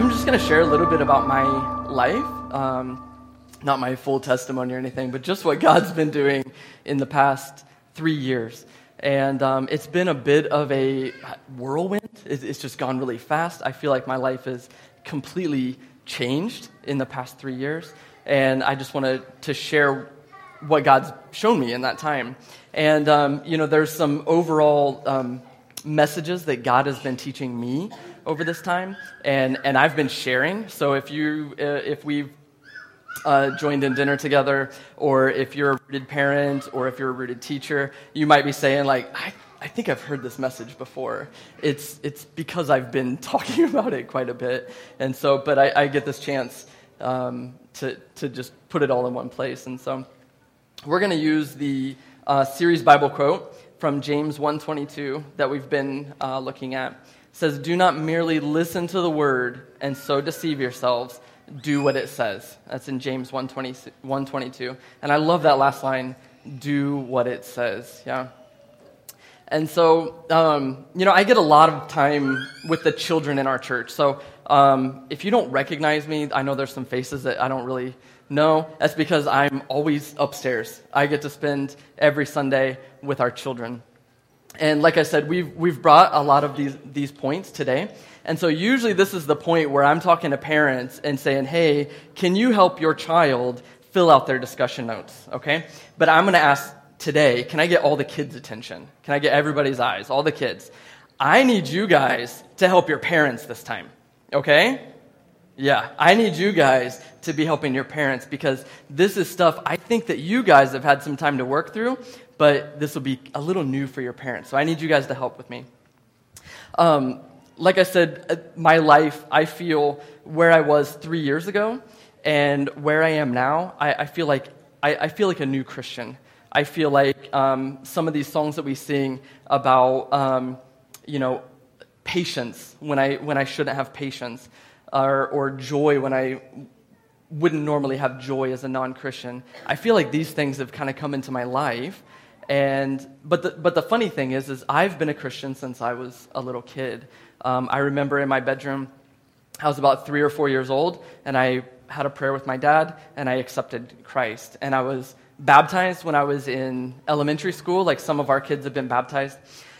I'm just going to share a little bit about my life. Um, not my full testimony or anything, but just what God's been doing in the past three years. And um, it's been a bit of a whirlwind. It's just gone really fast. I feel like my life is completely changed in the past three years. And I just wanted to share what God's shown me in that time. And, um, you know, there's some overall um, messages that God has been teaching me over this time, and, and I've been sharing. So if, you, uh, if we've uh, joined in dinner together, or if you're a rooted parent, or if you're a rooted teacher, you might be saying, like, I, I think I've heard this message before. It's, it's because I've been talking about it quite a bit. And so, but I, I get this chance um, to, to just put it all in one place. And so we're going to use the uh, series Bible quote from James 1:22 that we've been uh, looking at. Says, "Do not merely listen to the word and so deceive yourselves. Do what it says." That's in James 1:22. And I love that last line. Do what it says. Yeah. And so, um, you know, I get a lot of time with the children in our church. So, um, if you don't recognize me, I know there's some faces that I don't really know. that's because I'm always upstairs. I get to spend every Sunday with our children. And like I said, we've, we've brought a lot of these, these points today. And so usually this is the point where I'm talking to parents and saying, hey, can you help your child fill out their discussion notes? Okay? But I'm going to ask today, can I get all the kids' attention? Can I get everybody's eyes, all the kids? I need you guys to help your parents this time. Okay? Yeah, I need you guys to be helping your parents because this is stuff I think that you guys have had some time to work through, but this will be a little new for your parents. So I need you guys to help with me. Um, like I said, uh, my life, I feel where I was three years ago and where I am now, I, I feel like I, I, feel like a new Christian. I feel like um, some of these songs that we sing about, um, you know, patience when I when I shouldn't have patience or, or joy when I wouldn't normally have joy as a non Christian. I feel like these things have kind of come into my life. And, but, the, but the funny thing is, is I've been a Christian since I was a little kid. Um, I remember in my bedroom, I was about three or four years old, and I had a prayer with my dad, and I accepted Christ. And I was baptized when I was in elementary school, like some of our kids have been baptized.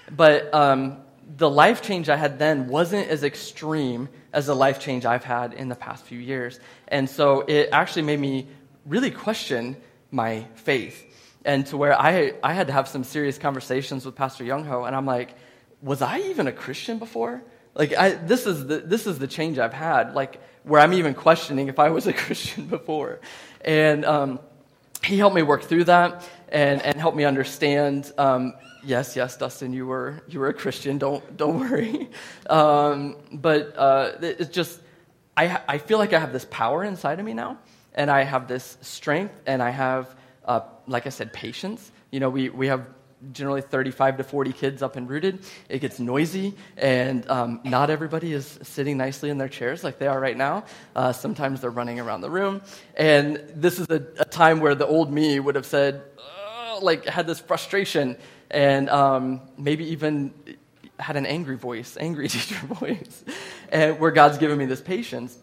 But um, the life change I had then wasn't as extreme as the life change I've had in the past few years. And so it actually made me really question my faith. And to where I, I had to have some serious conversations with Pastor Youngho, and I'm like, was I even a Christian before? Like, I, this, is the, this is the change I've had, like, where I'm even questioning if I was a Christian before. And um, he helped me work through that and, and help me understand um, yes, yes, Dustin, you were you were a Christian. Don't don't worry. Um, but uh, it's just I I feel like I have this power inside of me now, and I have this strength, and I have uh, like I said, patience. You know, we we have generally 35 to 40 kids up and rooted. It gets noisy, and um, not everybody is sitting nicely in their chairs like they are right now. Uh, sometimes they're running around the room, and this is a, a time where the old me would have said, like, had this frustration and um, maybe even had an angry voice, angry teacher voice, and where God's given me this patience.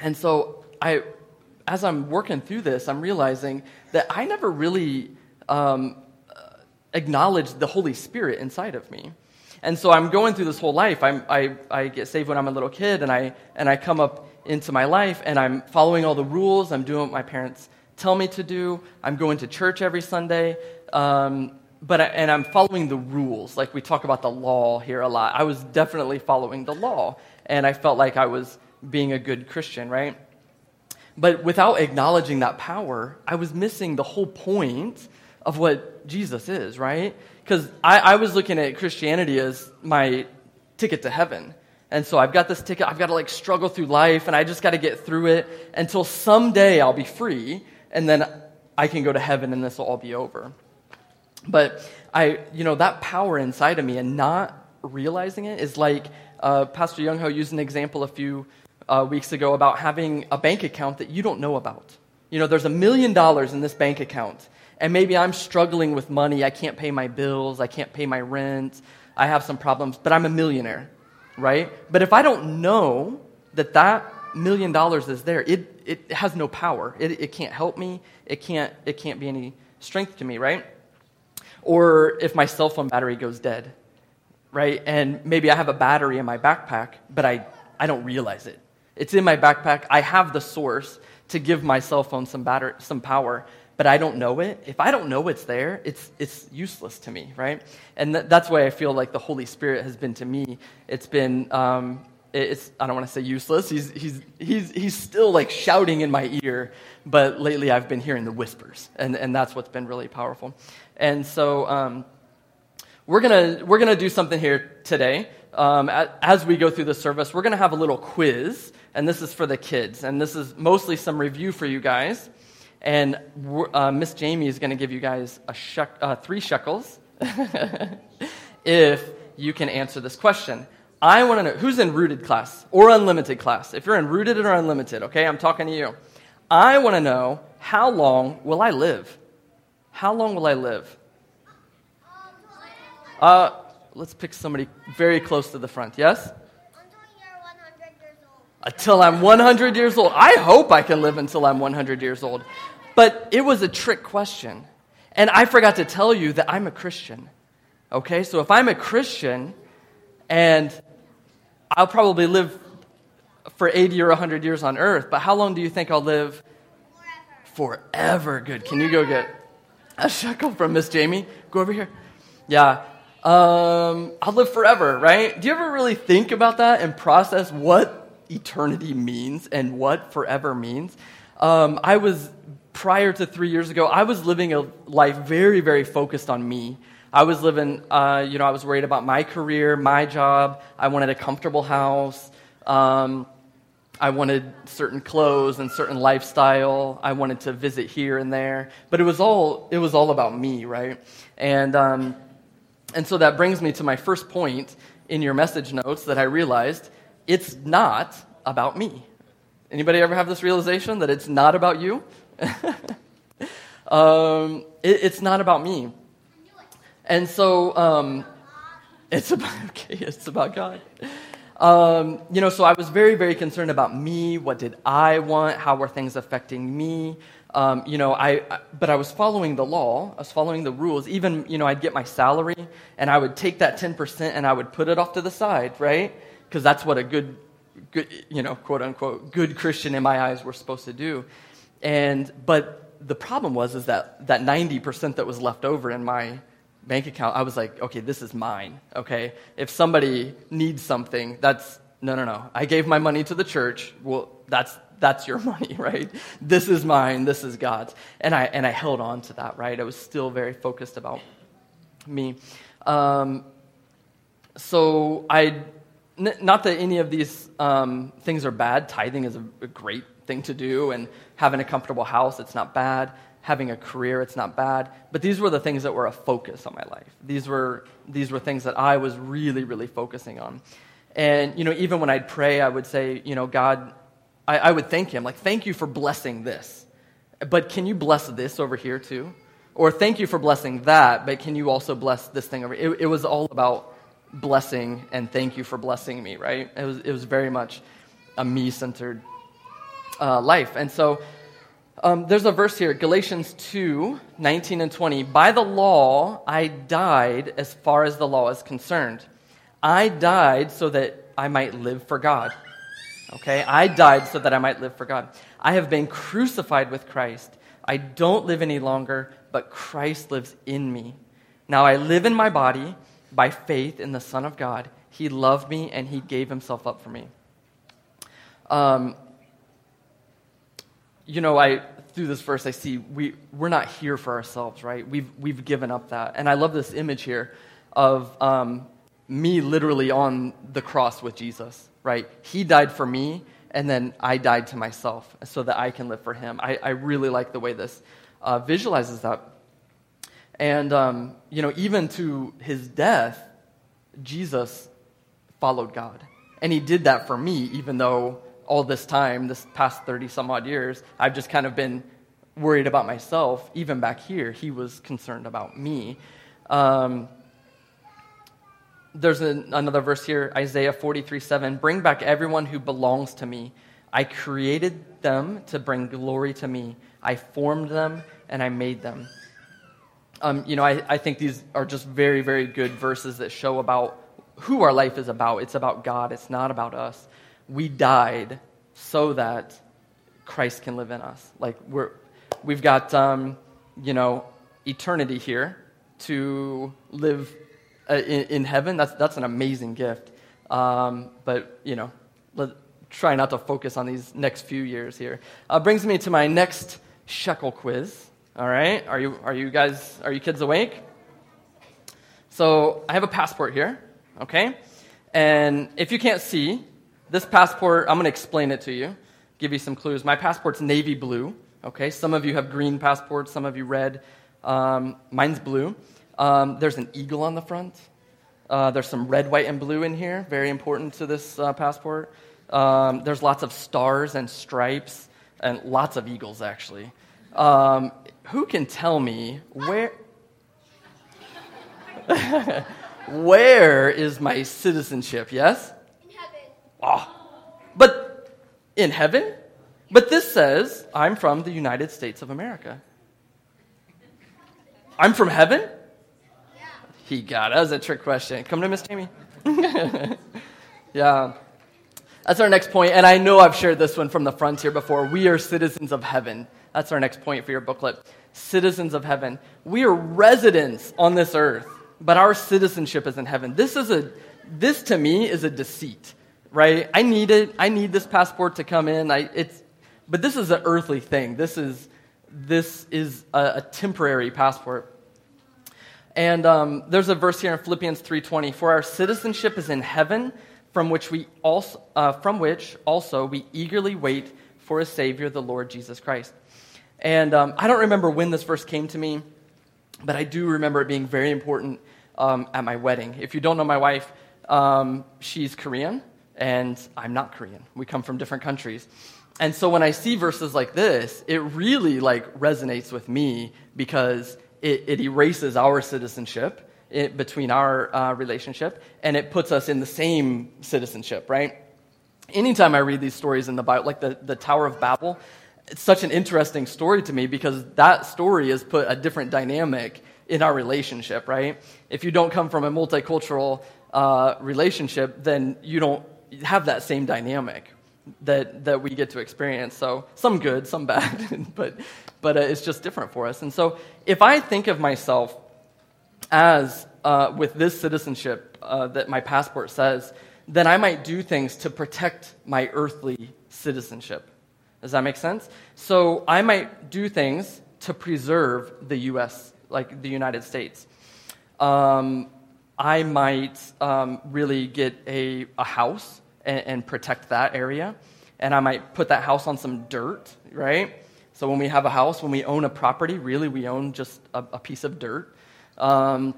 And so I, as I'm working through this, I'm realizing that I never really um, acknowledged the Holy Spirit inside of me. And so I'm going through this whole life. I'm, I, I get saved when I'm a little kid, and I, and I come up into my life, and I'm following all the rules. I'm doing what my parents tell me to do. I'm going to church every Sunday. Um, but I, and I'm following the rules. Like we talk about the law here a lot. I was definitely following the law, and I felt like I was being a good Christian, right? But without acknowledging that power, I was missing the whole point of what Jesus is, right? Because I, I was looking at Christianity as my ticket to heaven. And so I've got this ticket, I've got to like struggle through life, and I just got to get through it until someday I'll be free, and then I can go to heaven and this will all be over. But I, you know, that power inside of me and not realizing it is like uh, Pastor Youngho used an example a few uh, weeks ago about having a bank account that you don't know about. You know, there's a million dollars in this bank account, and maybe I'm struggling with money. I can't pay my bills. I can't pay my rent. I have some problems, but I'm a millionaire, right? But if I don't know that that million dollars is there. It, it has no power. It, it can't help me. It can't, it can't be any strength to me, right? Or if my cell phone battery goes dead, right? And maybe I have a battery in my backpack, but I, I don't realize it. It's in my backpack. I have the source to give my cell phone some, batter, some power, but I don't know it. If I don't know it's there, it's, it's useless to me, right? And th- that's why I feel like the Holy Spirit has been to me. It's been, um, it's, I don't want to say useless. He's, he's, he's, he's still like shouting in my ear, but lately I've been hearing the whispers, and, and that's what's been really powerful. And so um, we're going we're gonna do something here today. Um, as we go through the service, we're going to have a little quiz, and this is for the kids. And this is mostly some review for you guys. And uh, Miss Jamie is going to give you guys a uh, three shekels if you can answer this question. I want to know who's in rooted class or unlimited class. If you're in rooted or unlimited, okay, I'm talking to you. I want to know how long will I live? How long will I live? Uh, let's pick somebody very close to the front. Yes? Until I'm 100 years old. I hope I can live until I'm 100 years old. But it was a trick question. And I forgot to tell you that I'm a Christian. Okay? So if I'm a Christian and I'll probably live for 80 or 100 years on earth, but how long do you think I'll live? Forever. Forever. Good. Can you go get a shekel from Miss Jamie? Go over here. Yeah. Um, I'll live forever, right? Do you ever really think about that and process what eternity means and what forever means? Um, I was, prior to three years ago, I was living a life very, very focused on me I was living, uh, you know, I was worried about my career, my job. I wanted a comfortable house. Um, I wanted certain clothes and certain lifestyle. I wanted to visit here and there, but it was all it was all about me, right? And um, and so that brings me to my first point in your message notes that I realized it's not about me. Anybody ever have this realization that it's not about you? um, it, it's not about me. And so um, it's about okay, it's about God. Um, you know, so I was very, very concerned about me. What did I want? How were things affecting me? Um, you know, I, I, but I was following the law. I was following the rules. Even, you know, I'd get my salary and I would take that 10% and I would put it off to the side, right? Because that's what a good, good, you know, quote unquote, good Christian in my eyes were supposed to do. And, but the problem was, is that that 90% that was left over in my, bank account, I was like, okay, this is mine, okay? If somebody needs something, that's, no, no, no. I gave my money to the church. Well, that's, that's your money, right? This is mine. This is God's. And I, and I held on to that, right? I was still very focused about me. Um, so I, n- not that any of these um, things are bad. Tithing is a, a great thing to do, and having a comfortable house, it's not bad having a career, it's not bad. But these were the things that were a focus on my life. These were, these were things that I was really, really focusing on. And, you know, even when I'd pray, I would say, you know, God, I, I would thank Him, like, thank you for blessing this. But can you bless this over here too? Or thank you for blessing that, but can you also bless this thing over it, it was all about blessing and thank you for blessing me, right? It was, it was very much a me centered uh, life. And so, um, there's a verse here, Galatians 2 19 and 20. By the law, I died as far as the law is concerned. I died so that I might live for God. Okay? I died so that I might live for God. I have been crucified with Christ. I don't live any longer, but Christ lives in me. Now I live in my body by faith in the Son of God. He loved me and he gave himself up for me. Um, you know, I through this verse, I see we, we're not here for ourselves, right? We've, we've given up that. And I love this image here of um, me literally on the cross with Jesus, right? He died for me, and then I died to myself so that I can live for him. I, I really like the way this uh, visualizes that. And, um, you know, even to his death, Jesus followed God. And he did that for me, even though all this time, this past 30 some odd years, I've just kind of been worried about myself. Even back here, he was concerned about me. Um, there's an, another verse here, Isaiah 43 7. Bring back everyone who belongs to me. I created them to bring glory to me. I formed them and I made them. Um, you know, I, I think these are just very, very good verses that show about who our life is about. It's about God, it's not about us. We died so that Christ can live in us. Like, we're, we've got, um, you know, eternity here to live uh, in, in, heaven. That's, that's an amazing gift. Um, but, you know, let, try not to focus on these next few years here. Uh, brings me to my next shekel quiz. All right, are you, are you guys, are you kids awake? So I have a passport here, okay? And if you can't see, this passport, I'm going to explain it to you, give you some clues. My passport's navy blue, okay? Some of you have green passports, some of you red. Um, mine's blue. Um, there's an eagle on the front. Uh, there's some red, white, and blue in here, very important to this uh, passport. Um, there's lots of stars and stripes, and lots of eagles, actually. Um, who can tell me where where is my citizenship? Yes? In heaven. Oh. But in heaven? But this says I'm from the United States of America. I'm from heaven? Yeah. He got it. That was a trick question. Come to Miss Jamie. yeah. That's our next point, and I know I've shared this one from the front here before. We are citizens of heaven. That's our next point for your booklet. Citizens of heaven. We are residents on this earth, but our citizenship is in heaven. This is a this to me is a deceit, right? I need it. I need this passport to come in. I, it's, but this is an earthly thing. This is this is a, a temporary passport. And um, there's a verse here in Philippians 3:20. For our citizenship is in heaven from which, we also, uh, from which also we eagerly wait for a Savior, the Lord Jesus Christ. And um, I don't remember when this verse came to me, but I do remember it being very important um, at my wedding. If you don't know my wife, um, she's Korean, and I'm not Korean. We come from different countries. And so when I see verses like this, it really like resonates with me because it, it erases our citizenship it, between our uh, relationship, and it puts us in the same citizenship, right? Anytime I read these stories in the Bible, like the, the Tower of Babel, it's such an interesting story to me because that story has put a different dynamic in our relationship, right? If you don't come from a multicultural uh, relationship, then you don't have that same dynamic that, that we get to experience. So, some good, some bad, but, but uh, it's just different for us. And so, if I think of myself as uh, with this citizenship uh, that my passport says, then I might do things to protect my earthly citizenship. Does that make sense? So I might do things to preserve the U.S., like the United States. Um, I might um, really get a, a house and, and, protect that area. And I might put that house on some dirt, right? So when we have a house, when we own a property, really we own just a, a piece of dirt. Um,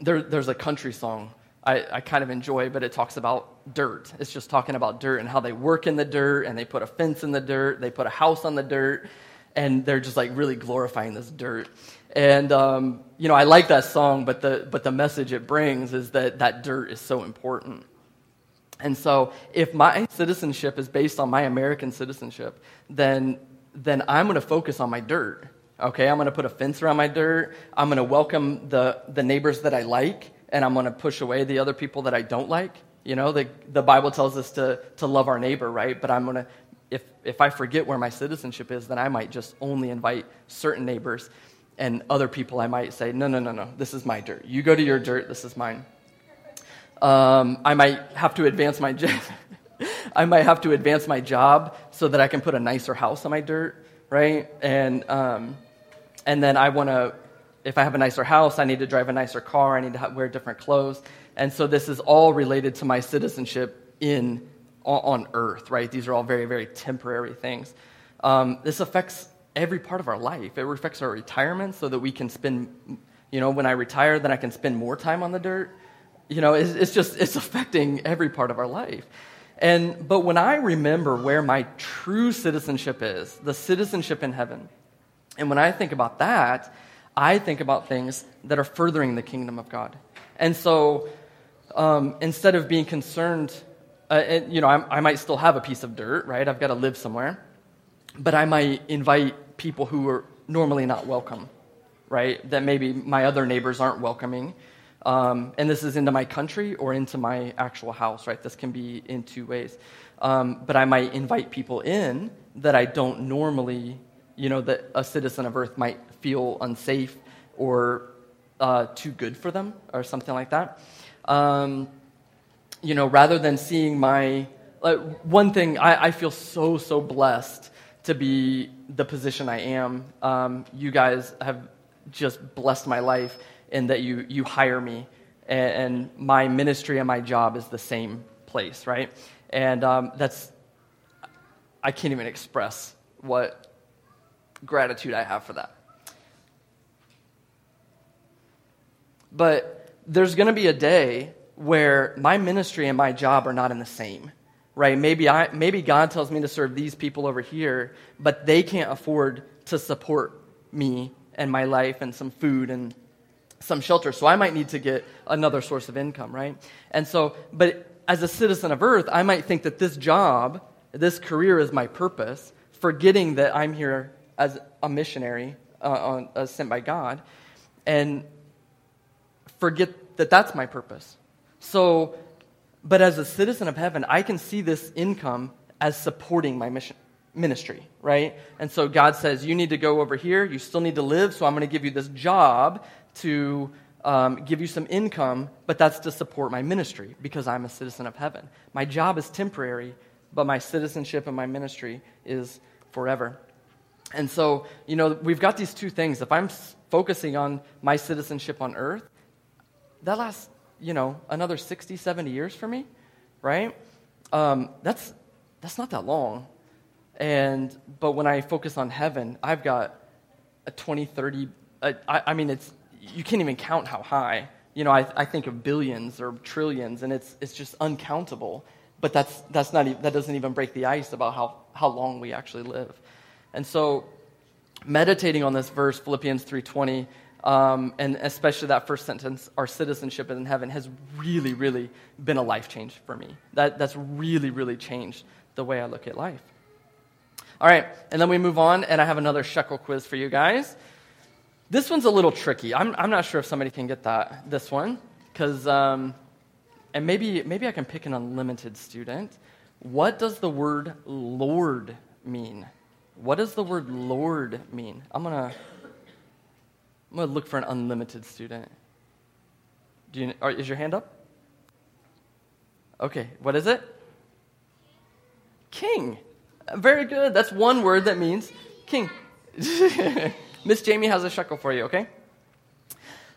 there, there's a country song I, I, kind of enjoy, but it talks about dirt. It's just talking about dirt and how they work in the dirt and they put a fence in the dirt, they put a house on the dirt, and they're just like really glorifying this dirt. And, um, you know, I like that song, but the, but the message it brings is that that dirt is so important. And so if my citizenship is based on my American citizenship, then, then I'm going to focus on my dirt Okay, I'm going to put a fence around my dirt. I'm going to welcome the, the neighbors that I like, and I'm going to push away the other people that I don't like. You know, the, the Bible tells us to, to love our neighbor, right? But I'm going to, if, if I forget where my citizenship is, then I might just only invite certain neighbors, and other people I might say, no, no, no, no, this is my dirt. You go to your dirt, this is mine. Um, I might have to advance my job. I might have to advance my job so that I can put a nicer house on my dirt, right? And um, and then I want to, if I have a nicer house, I need to drive a nicer car, I need to wear different clothes. And so this is all related to my citizenship in on earth, right? These are all very, very temporary things. Um, this affects every part of our life. It affects our retirement so that we can spend, you know, when I retire, then I can spend more time on the dirt. You know, it's, it's just, it's affecting every part of our life. And, but when I remember where my true citizenship is, the citizenship in heaven, and when I think about that, I think about things that are furthering the kingdom of God. And so um, instead of being concerned, uh, and, you know, I, I might still have a piece of dirt, right? I've got to live somewhere. But I might invite people who are normally not welcome, right? That maybe my other neighbors aren't welcoming. Um, and this is into my country or into my actual house, right? This can be in two ways. Um, but I might invite people in that I don't normally, you know, that a citizen of Earth might feel unsafe or uh, too good for them or something like that. Um, you know, rather than seeing my, like, one thing, I, I, feel so, so blessed to be the position I am. Um, you guys have just blessed my life in that you, you hire me, and, and my ministry and my job is the same place, right? And um, that's, I can't even express what gratitude I have for that. But there's going to be a day where my ministry and my job are not in the same, right? Maybe, I, maybe God tells me to serve these people over here, but they can't afford to support me and my life and some food and some shelter. So I might need to get another source of income, right? And so, but as a citizen of earth, I might think that this job, this career is my purpose, forgetting that I'm here as a missionary uh, uh, sent by God. And forget that that's my purpose. So, but as a citizen of heaven, I can see this income as supporting my mission ministry, right? And so God says, You need to go over here. You still need to live. So I'm going to give you this job to um, give you some income, but that's to support my ministry because I'm a citizen of heaven. My job is temporary, but my citizenship and my ministry is forever. And so, you know, we've got these two things. If I'm focusing on my citizenship on earth, that lasts, you know, another 60, 70 years for me, right? Um, that's, that's not that long. And, but when I focus on heaven, I've got a 20, 30, I, I mean, it's, you can't even count how high. You know, I, I think of billions or trillions, and it's, it's just uncountable. But that's, that's not, that doesn't even break the ice about how, how long we actually live. And so, meditating on this verse, Philippians 3.20, um, and especially that first sentence, our citizenship in heaven, has really, really been a life change for me. That, that's really, really changed the way I look at life. All right, and then we move on, and I have another shekel quiz for you guys. This one's a little tricky. I'm, I'm not sure if somebody can get that, this one, because, um, and maybe, maybe I can pick an unlimited student. What does the word Lord mean? What does the word Lord mean? I'm going to I'm going to look for an unlimited student. Do you, are, is your hand up? Okay, what is it? King. Very good. That's one word that means king. Miss Jamie has a shekel for you, okay?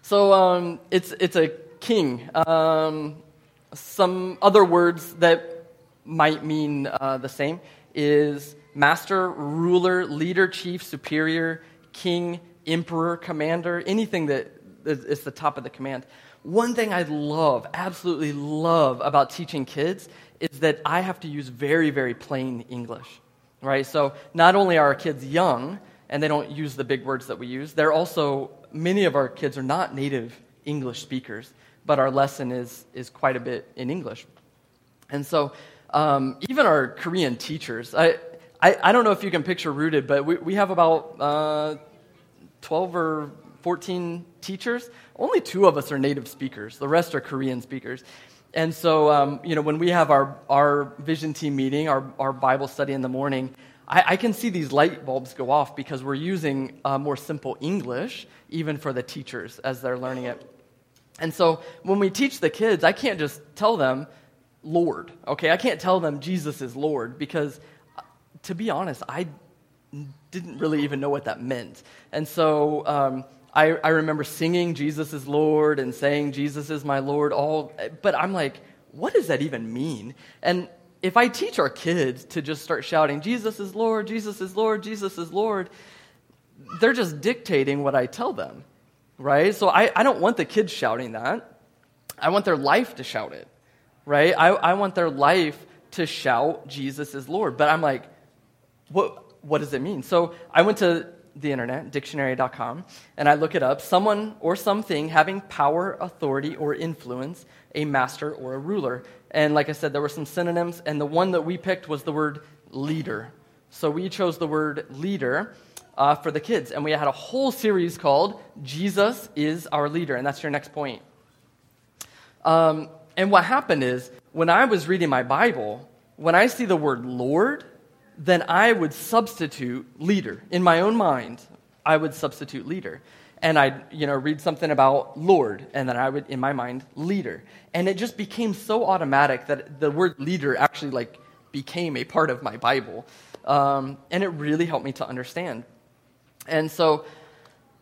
So um, it's, it's a king. Um, some other words that might mean uh, the same is master, ruler, leader, chief, superior, king, emperor, commander, anything that is the top of the command. One thing I love, absolutely love about teaching kids is that I have to use very, very plain English, right? So not only are our kids young and they don't use the big words that we use, they're also, many of our kids are not native English speakers, but our lesson is, is quite a bit in English. And so um, even our Korean teachers, I, I, I, don't know if you can picture Rooted, but we, we have about uh, 12 or 14 teachers, only two of us are native speakers. The rest are Korean speakers. And so, um, you know, when we have our, our vision team meeting, our, our Bible study in the morning, I, I can see these light bulbs go off because we're using uh, more simple English, even for the teachers as they're learning it. And so, when we teach the kids, I can't just tell them, Lord, okay? I can't tell them Jesus is Lord because, uh, to be honest, I didn't really even know what that meant. And so um, I, I remember singing Jesus is Lord and saying Jesus is my Lord, all, but I'm like, what does that even mean? And if I teach our kids to just start shouting, Jesus is Lord, Jesus is Lord, Jesus is Lord, they're just dictating what I tell them, right? So I, I don't want the kids shouting that. I want their life to shout it, right? I, I want their life to shout, Jesus is Lord. But I'm like, what, what does it mean? So I went to the internet, dictionary.com, and I look it up someone or something having power, authority, or influence, a master or a ruler. And like I said, there were some synonyms, and the one that we picked was the word leader. So we chose the word leader uh, for the kids, and we had a whole series called Jesus is Our Leader, and that's your next point. Um, and what happened is, when I was reading my Bible, when I see the word Lord, then I would substitute leader. In my own mind, I would substitute leader. And I'd, you know, read something about Lord, and then I would, in my mind, leader. And it just became so automatic that the word leader actually, like, became a part of my Bible. Um, and it really helped me to understand. And so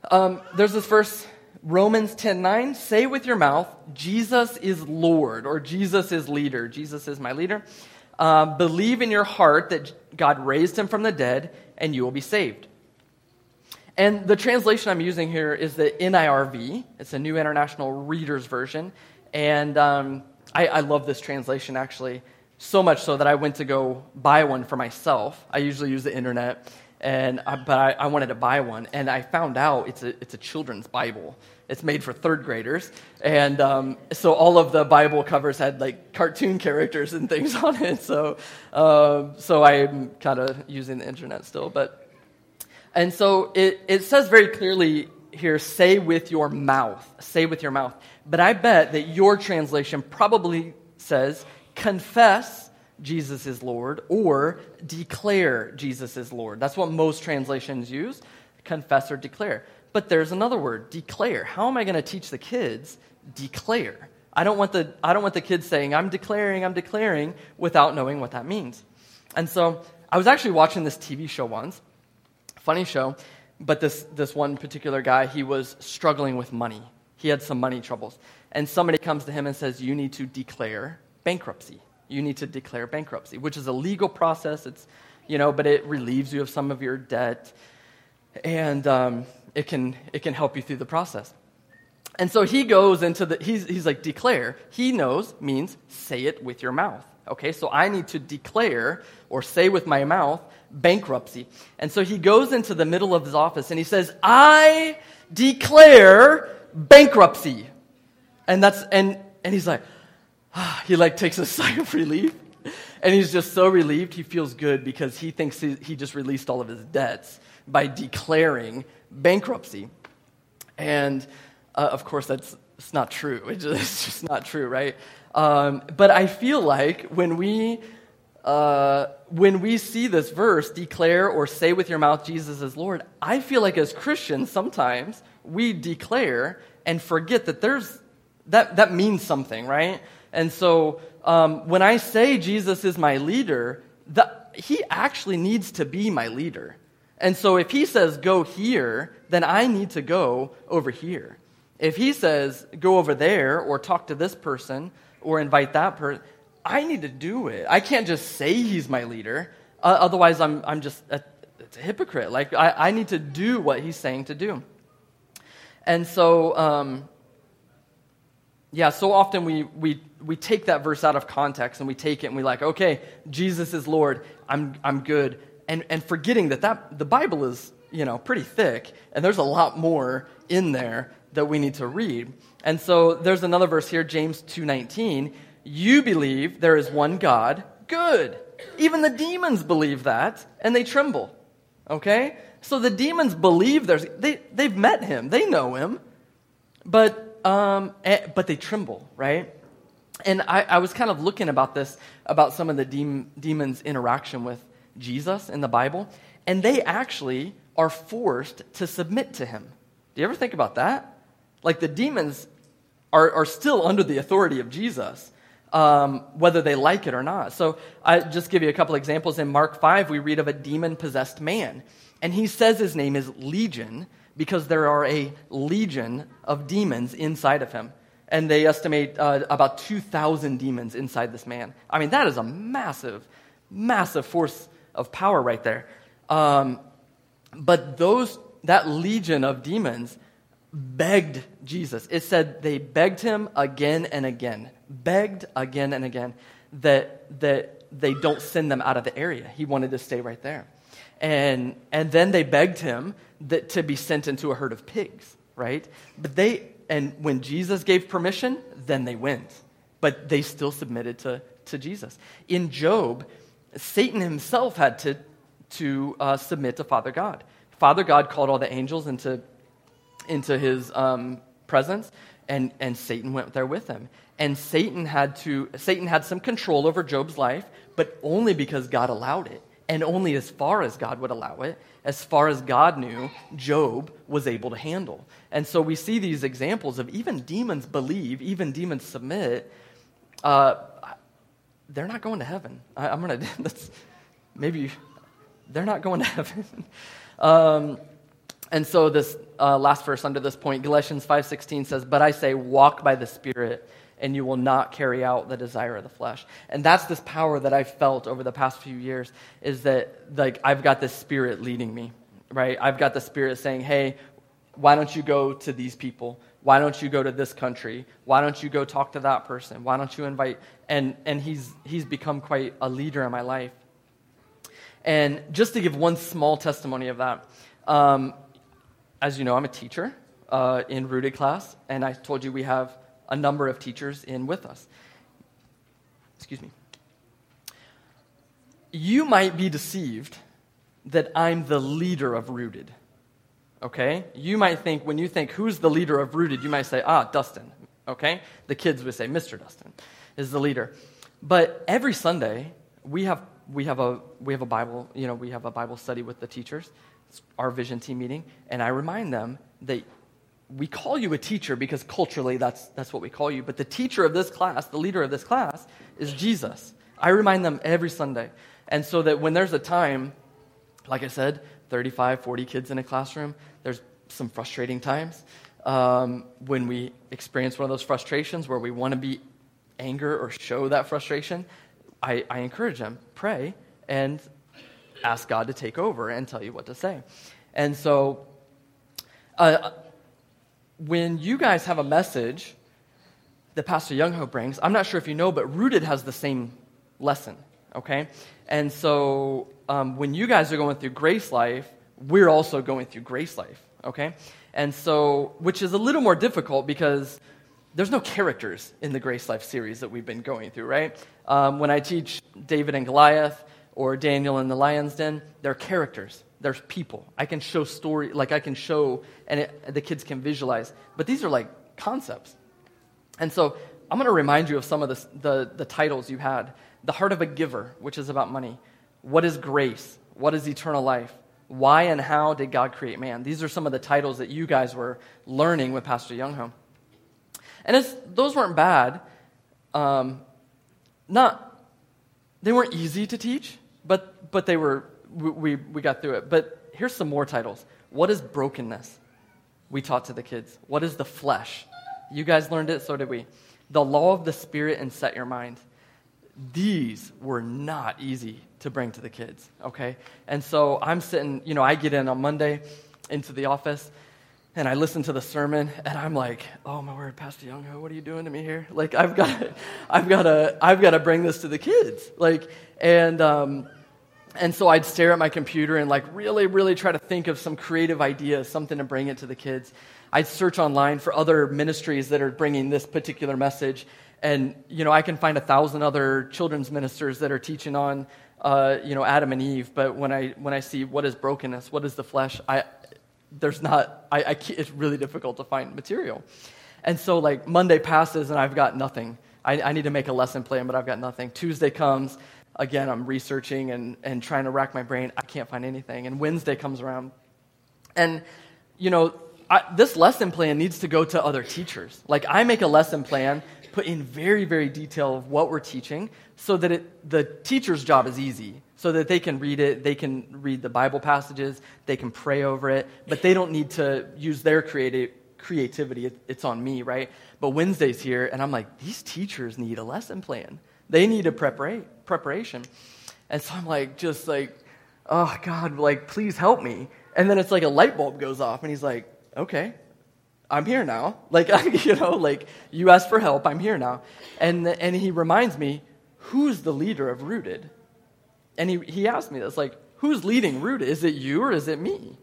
um, there's this verse, Romans 10 9, say with your mouth, Jesus is Lord, or Jesus is leader. Jesus is my leader. Uh, believe in your heart that God raised him from the dead, and you will be saved. And the translation I'm using here is the NIRV. It's a New International Reader's Version. And um, I, I love this translation, actually, so much so that I went to go buy one for myself. I usually use the internet, and I, but I, I wanted to buy one. And I found out it's a, it's a children's Bible. It's made for third graders. And um, so all of the Bible covers had like cartoon characters and things on it. So, uh, so I'm kind of using the internet still. But, and so it, it says very clearly here say with your mouth. Say with your mouth. But I bet that your translation probably says confess Jesus is Lord or declare Jesus is Lord. That's what most translations use confess or declare. But there's another word, declare. How am I going to teach the kids declare? I don't want the I don't want the kids saying I'm declaring, I'm declaring without knowing what that means. And so I was actually watching this TV show once. Funny show, but this this one particular guy, he was struggling with money. He had some money troubles. And somebody comes to him and says, "You need to declare bankruptcy. You need to declare bankruptcy, which is a legal process. It's, you know, but it relieves you of some of your debt. And um, it can, it can help you through the process. And so he goes into the, he's, he's like, declare. He knows means say it with your mouth. Okay, so I need to declare or say with my mouth bankruptcy. And so he goes into the middle of his office and he says, I declare bankruptcy. And that's, and, and he's like, he like takes a sigh of relief. And he's just so relieved. He feels good because he thinks he, he just released all of his debts by declaring bankruptcy. And uh, of course, that's it's not true. It's just, it's just not true, right? Um, but I feel like when we uh, when we see this verse, declare or say with your mouth Jesus is Lord, I feel like as Christians sometimes we declare and forget that there's that that means something, right? And so um, when I say Jesus is my leader, the, he actually needs to be my leader. And so if he says go here, then I need to go over here. If he says go over there or talk to this person or invite that person, I need to do it. I can't just say he's my leader. Uh, otherwise, I'm, I'm just a, it's a hypocrite. Like, I, I need to do what he's saying to do. And so, um, yeah, so often we, we, we take that verse out of context and we take it and we like, okay, Jesus is Lord. I'm, I'm good and, and forgetting that, that the Bible is, you know, pretty thick, and there's a lot more in there that we need to read. And so there's another verse here, James 2:19. You believe there is one God. Good. Even the demons believe that, and they tremble. Okay? So the demons believe there's they, they've met him, they know him, but um, eh, but they tremble, right? And I, I was kind of looking about this, about some of the de- demons' interaction with Jesus in the Bible, and they actually are forced to submit to him. Do you ever think about that? Like the demons are, are still under the authority of Jesus, um, whether they like it or not. So I just give you a couple examples. In Mark 5, we read of a demon possessed man, and he says his name is Legion because there are a legion of demons inside of him. And they estimate uh, about 2,000 demons inside this man. I mean, that is a massive, massive force of power right there. Um, but those, that legion of demons begged Jesus. It said they begged him again and again, begged again and again that, that they don't send them out of the area. He wanted to stay right there. And, and then they begged him that, to be sent into a herd of pigs, right? But they, and when Jesus gave permission, then they went. But they still submitted to, to Jesus. In Job, Satan himself had to, to uh, submit to Father God. Father God called all the angels into, into his um, presence, and, and Satan went there with him. And Satan had, to, Satan had some control over Job's life, but only because God allowed it, and only as far as God would allow it. As far as God knew, Job was able to handle. And so we see these examples of even demons believe, even demons submit. Uh, they're not going to heaven. I, am to, maybe, they're not going to heaven. um, and so this uh, last verse under this point, Galatians 5.16 says, But I say, walk by the Spirit, and you will not carry out the desire of the flesh. And that's this power that I've felt over the past few years, is that like I've got this Spirit leading me, right? I've got the Spirit saying, hey, why don't you go to these people? Why don't you go to this country? Why don't you go talk to that person? Why don't you invite? And, and he's, he's become quite a leader in my life. And just to give one small testimony of that, um, as you know, I'm a teacher uh, in Rooted class, and I told you we have a number of teachers in with us. Excuse me. You might be deceived that I'm the leader of Rooted. Okay? You might think, when you think, who's the leader of Rooted, you might say, ah, Dustin. Okay? The kids would say, Mr. Dustin is the leader. But every Sunday, we have, we have, a, we have a Bible, you know, we have a Bible study with the teachers It's our vision team meeting, and I remind them that we call you a teacher because culturally that's, that's what we call you. But the teacher of this class, the leader of this class, is Jesus. I remind them every Sunday. And so that when there's a time, like I said, 35, 40 kids in a classroom, there's some frustrating times. Um, when we experience one of those frustrations where we want to be anger or show that frustration, I, I encourage them, pray, and ask God to take over and tell you what to say. And so, uh, when you guys have a message that Pastor Young Ho brings, I'm not sure if you know, but Rooted has the same lesson, okay? And so, um, when you guys are going through Grace Life, we're also going through Grace Life, okay? And so, which is a little more difficult because there's no characters in the Grace Life series that we've been going through, right? Um, when I teach David and Goliath, or Daniel in the lion's den, they're characters. There's people. I can show story, like I can show, and it, the kids can visualize. But these are like concepts. And so I'm going to remind you of some of the, the, the titles you had. The Heart of a Giver, which is about money. What is grace? What is eternal life? Why and how did God create man? These are some of the titles that you guys were learning with Pastor Youngho. And those weren't bad. Um, not, they weren't easy to teach but, but they were, we, we got through it. But here's some more titles. What is brokenness? We taught to the kids. What is the flesh? You guys learned it, so did we. The law of the Spirit and set your mind. These were not easy to bring to the kids, okay? And so I'm sitting, you know, I get in on Monday into the office and I listen to the sermon and I'm like, oh my word, Pastor Young, what are you doing to me here? Like I've got, I've got to, I've got to bring this to the kids. Like, and um, and so I'd stare at my computer and like really, really try to think of some creative ideas, something to bring it to the kids. I'd search online for other ministries that are bringing this particular message, and you know I can find a thousand other children's ministers that are teaching on, uh, you know, Adam and Eve. But when I when I see what is brokenness, what is the flesh, I there's not, I, I it's really difficult to find material. And so, like, Monday passes and I've got nothing. I, I need to make a lesson plan, but I've got nothing. Tuesday comes, again, I'm researching and, and trying to rack my brain. I can't find anything. And Wednesday comes around. And, you know, I, this lesson plan needs to go to other teachers. Like, I make a lesson plan, put in very, very detail of what we're teaching, so that it, the teacher's job is easy so that they can read it, they can read the Bible passages, they can pray over it, but they don't need to use their creative, creativity. it's on me, right? But Wednesday's here, and I'm like, these teachers need a lesson plan. They need a prepara- preparation. And so I'm like, just like, oh, God, like, please help me. And then it's like a light bulb goes off, and he's like, okay, I'm here now. Like, you know, like, you asked for help, I'm here now. And, and he reminds me, who's the leader of Rooted? And he, he asked me this, like, who's leading root? Is it you or is it me?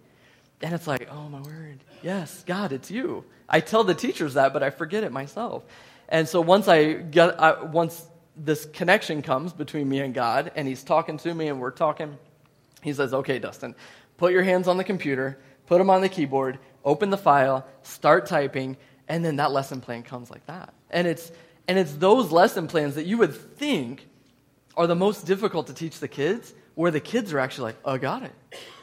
And it's like, oh my word, yes, God, it's you. I tell the teachers that, but I forget it myself. And so once I get, I, once this connection comes between me and God, and He's talking to me, and we're talking, He says, "Okay, Dustin, put your hands on the computer, put them on the keyboard, open the file, start typing, and then that lesson plan comes like that." And it's and it's those lesson plans that you would think are the most difficult to teach the kids, where the kids are actually like, "Oh, got it.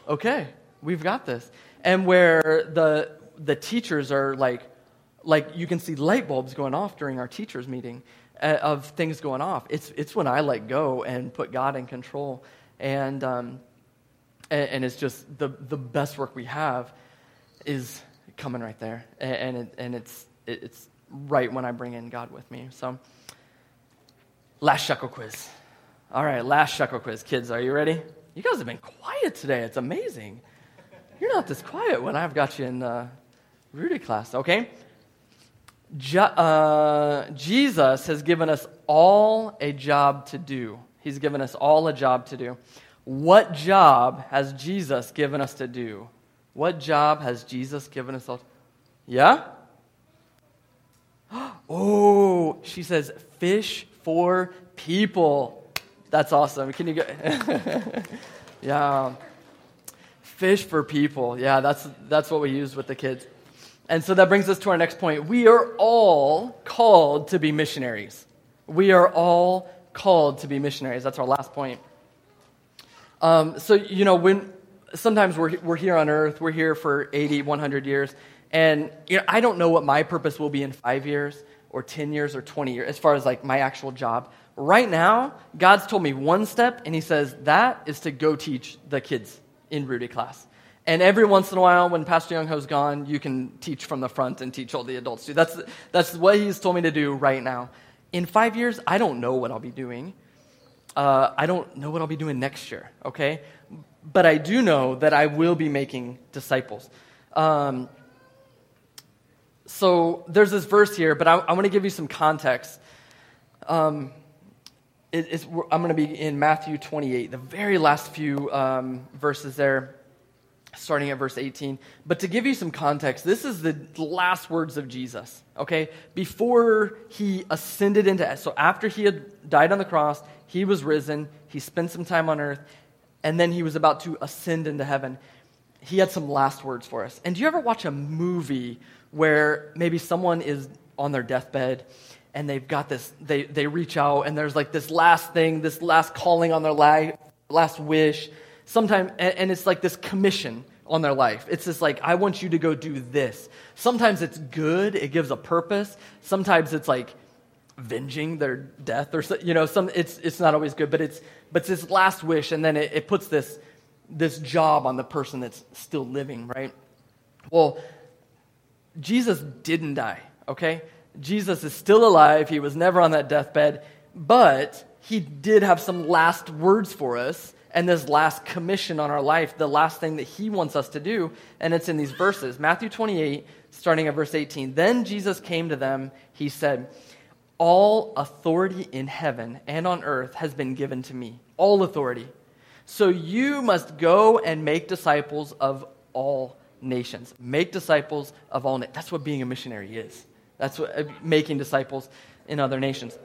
Okay, we've got this," and where the the teachers are like, like you can see light bulbs going off during our teachers meeting of things going off. It's it's when I let go and put God in control, and um, and, and it's just the the best work we have is coming right there, and and, it, and it's it, it's right when I bring in God with me. So, last shekel quiz. All right, last shekel quiz. Kids, are you ready? You guys have been quiet today. It's amazing. You're not this quiet when I've got you in uh, rooted class, okay? Je- uh, Jesus has given us all a job to do. He's given us all a job to do. What job has Jesus given us to do? What job has Jesus given us all? Yeah? Oh, she says, fish for people. That's awesome. Can you go? yeah. Fish for people. Yeah, that's, that's what we use with the kids. And so that brings us to our next point. We are all called to be missionaries. We are all called to be missionaries. That's our last point. Um, so, you know, when sometimes we're, we're here on earth, we're here for 80, 100 years, and you know, I don't know what my purpose will be in five years or 10 years or 20 years as far as like my actual job. Right now, God's told me one step, and He says that is to go teach the kids in rooted class. And every once in a while, when Pastor Young Ho's gone, you can teach from the front and teach all the adults too. That's, that's what he's told me to do right now. In five years, I don't know what I'll be doing. Uh, I don't know what I'll be doing next year, okay? But I do know that I will be making disciples. Um, so there's this verse here, but I, I want to give you some context. Um, it, I'm going to be in Matthew 28, the very last few um, verses there starting at verse 18. But to give you some context, this is the last words of Jesus, okay? Before he ascended into, so after he had died on the cross, he was risen, he spent some time on earth, and then he was about to ascend into heaven. He had some last words for us. And do you ever watch a movie where maybe someone is on their deathbed and they've got this, they, they reach out and there's like this last thing, this last calling on their life, last wish, sometimes, and, it's like this commission on their life. It's just like, I want you to go do this. Sometimes it's good, it gives a purpose. Sometimes it's like venging their death, or, you know, some, it's, it's not always good, but it's, but it's this last wish, and then it, it puts this, this job on the person that's still living, right? Well, Jesus didn't die, okay? Jesus is still alive. He was never on that deathbed, but he did have some last words for us and this last commission on our life, the last thing that he wants us to do. And it's in these verses Matthew 28, starting at verse 18. Then Jesus came to them. He said, All authority in heaven and on earth has been given to me. All authority. So you must go and make disciples of all nations. Make disciples of all nations. That's what being a missionary is. That's what uh, making disciples in other nations.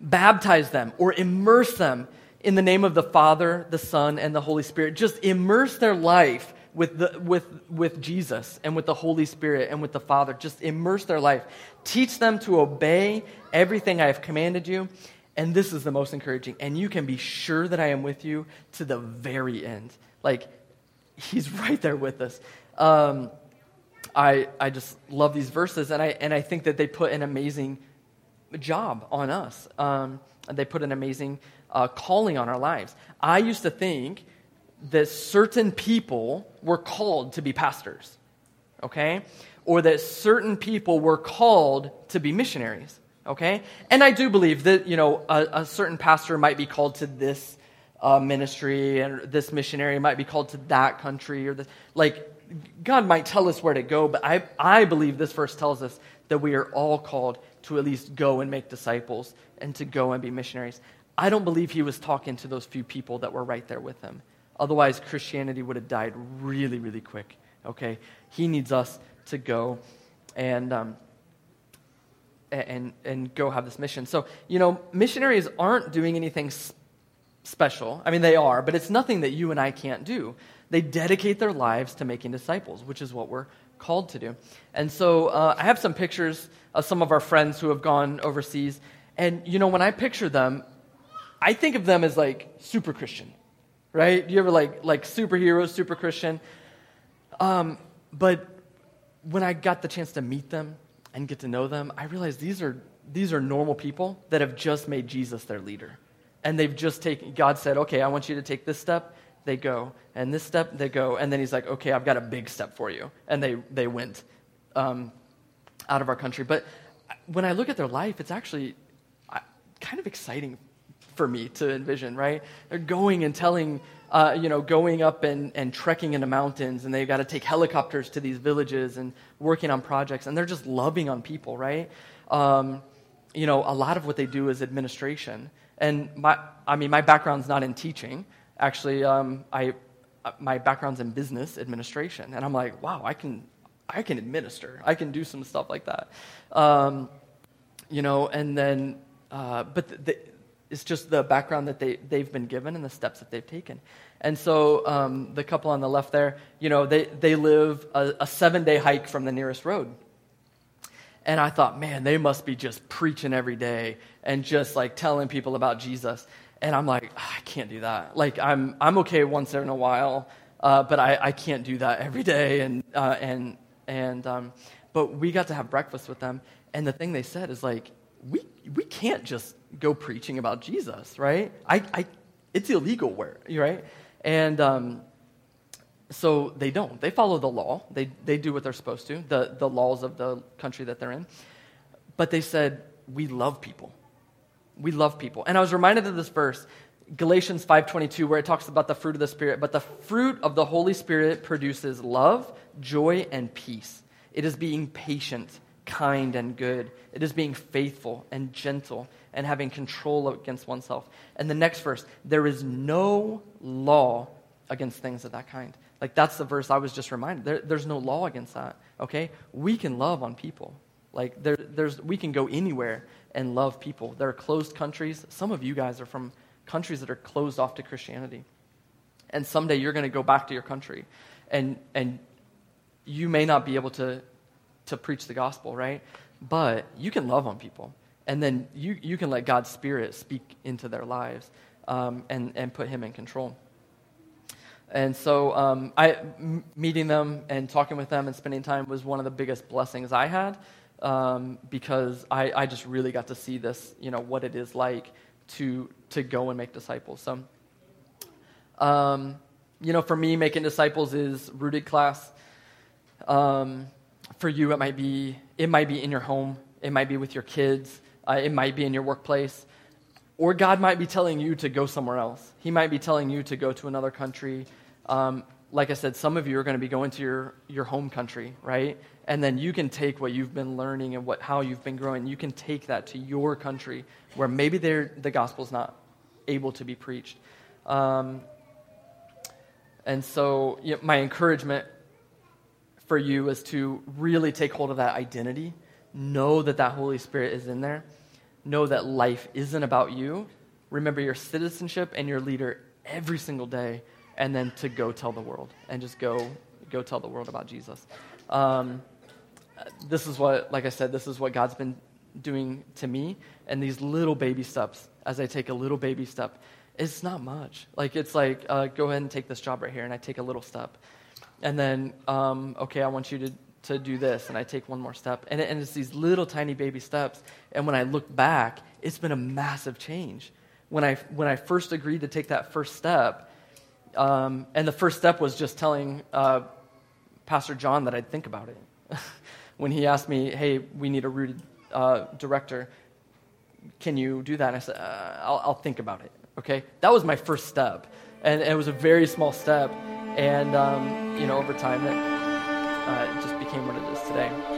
Baptize them or immerse them in the name of the Father, the Son, and the Holy Spirit. Just immerse their life with, the, with, with Jesus and with the Holy Spirit and with the Father. Just immerse their life. Teach them to obey everything I have commanded you. And this is the most encouraging. And you can be sure that I am with you to the very end. Like, He's right there with us. Um, I, I just love these verses, and I, and I think that they put an amazing job on us. Um, they put an amazing uh, calling on our lives. I used to think that certain people were called to be pastors, okay? Or that certain people were called to be missionaries, okay? And I do believe that, you know, a, a certain pastor might be called to this uh, ministry and this missionary might be called to that country or this. Like, God might tell us where to go, but I, I believe this verse tells us that we are all called to at least go and make disciples and to go and be missionaries. I don't believe he was talking to those few people that were right there with him. Otherwise, Christianity would have died really, really quick. Okay? He needs us to go and. Um, and, and go have this mission. So, you know, missionaries aren't doing anything special. I mean, they are, but it's nothing that you and I can't do. They dedicate their lives to making disciples, which is what we're called to do. And so uh, I have some pictures of some of our friends who have gone overseas. And, you know, when I picture them, I think of them as like super Christian, right? You ever like, like superheroes, super Christian? Um, but when I got the chance to meet them and get to know them, I realized these are, these are normal people that have just made Jesus their leader. And they've just taken, God said, okay, I want you to take this step. They go. And this step, they go. And then he's like, okay, I've got a big step for you. And they, they went um, out of our country. But when I look at their life, it's actually kind of exciting for me to envision, right? They're going and telling uh, you know, going up and, and trekking in the mountains, and they've got to take helicopters to these villages and working on projects, and they're just loving on people, right? Um, you know, a lot of what they do is administration. And my, I mean, my background's not in teaching. Actually, um, I, my background's in business administration. And I'm like, wow, I can, I can administer. I can do some stuff like that. Um, you know, and then, uh, but the, the, it's just the background that they, they've been given and the steps that they've taken. And so um, the couple on the left there, you know, they, they live a, a seven day hike from the nearest road. And I thought, man, they must be just preaching every day and just like telling people about Jesus. And I'm like, oh, I can't do that. Like, I'm, I'm okay once in a while, uh, but I, I can't do that every day. And, uh, and, and, um, but we got to have breakfast with them. And the thing they said is like, we, we can't just go preaching about Jesus, right? I, I, it's illegal, where, right? And um, so they don't. They follow the law. They, they do what they're supposed to, the, the laws of the country that they're in. But they said, we love people. We love people. And I was reminded of this verse, Galatians 5.22, where it talks about the fruit of the Spirit. But the fruit of the Holy Spirit produces love, joy, and peace. It is being patient kind and good. It is being faithful and gentle and having control against oneself. And the next verse, there is no law against things of that kind. Like that's the verse I was just reminded. There, there's no law against that. Okay, we can love on people. Like there, there's, we can go anywhere and love people. There are closed countries. Some of you guys are from countries that are closed off to Christianity, and someday you're going to go back to your country, and and you may not be able to to preach the gospel, right? But you can love on people. And then you, you can let God's Spirit speak into their lives um, and, and put Him in control. And so, um, I, m- meeting them and talking with them and spending time was one of the biggest blessings I had um, because I, I just really got to see this, you know, what it is like to, to go and make disciples. So, um, you know, for me, making disciples is rooted class. Um, for you, it might be it might be in your home, it might be with your kids, uh, it might be in your workplace, or God might be telling you to go somewhere else. He might be telling you to go to another country. Um, like I said, some of you are going to be going to your, your home country, right? And then you can take what you've been learning and what, how you've been growing, you can take that to your country where maybe the gospel's not able to be preached. Um, and so, my encouragement for you is to really take hold of that identity. Know that that Holy Spirit is in there. Know that life isn't about you. Remember your citizenship and your leader every single day, and then to go tell the world and just go go tell the world about Jesus. Um, this is what, like I said, this is what God's been doing to me, and these little baby steps. As I take a little baby step, it's not much. Like it's like, uh, go ahead and take this job right here, and I take a little step and then um, okay i want you to, to do this and i take one more step. And, it, and it's these little tiny baby steps. And when i look back it's been a massive change. When i when i first agreed to take that first step um, and the first step was just telling uh, pastor john that i'd think about it. When he asked me hey we need a rooted uh, director. Can you do that? And i said uh, I'll, I'll think about it. Okay? That was my first step. And it was a very small step and, um, you know, over time, it uh, just became what it is today.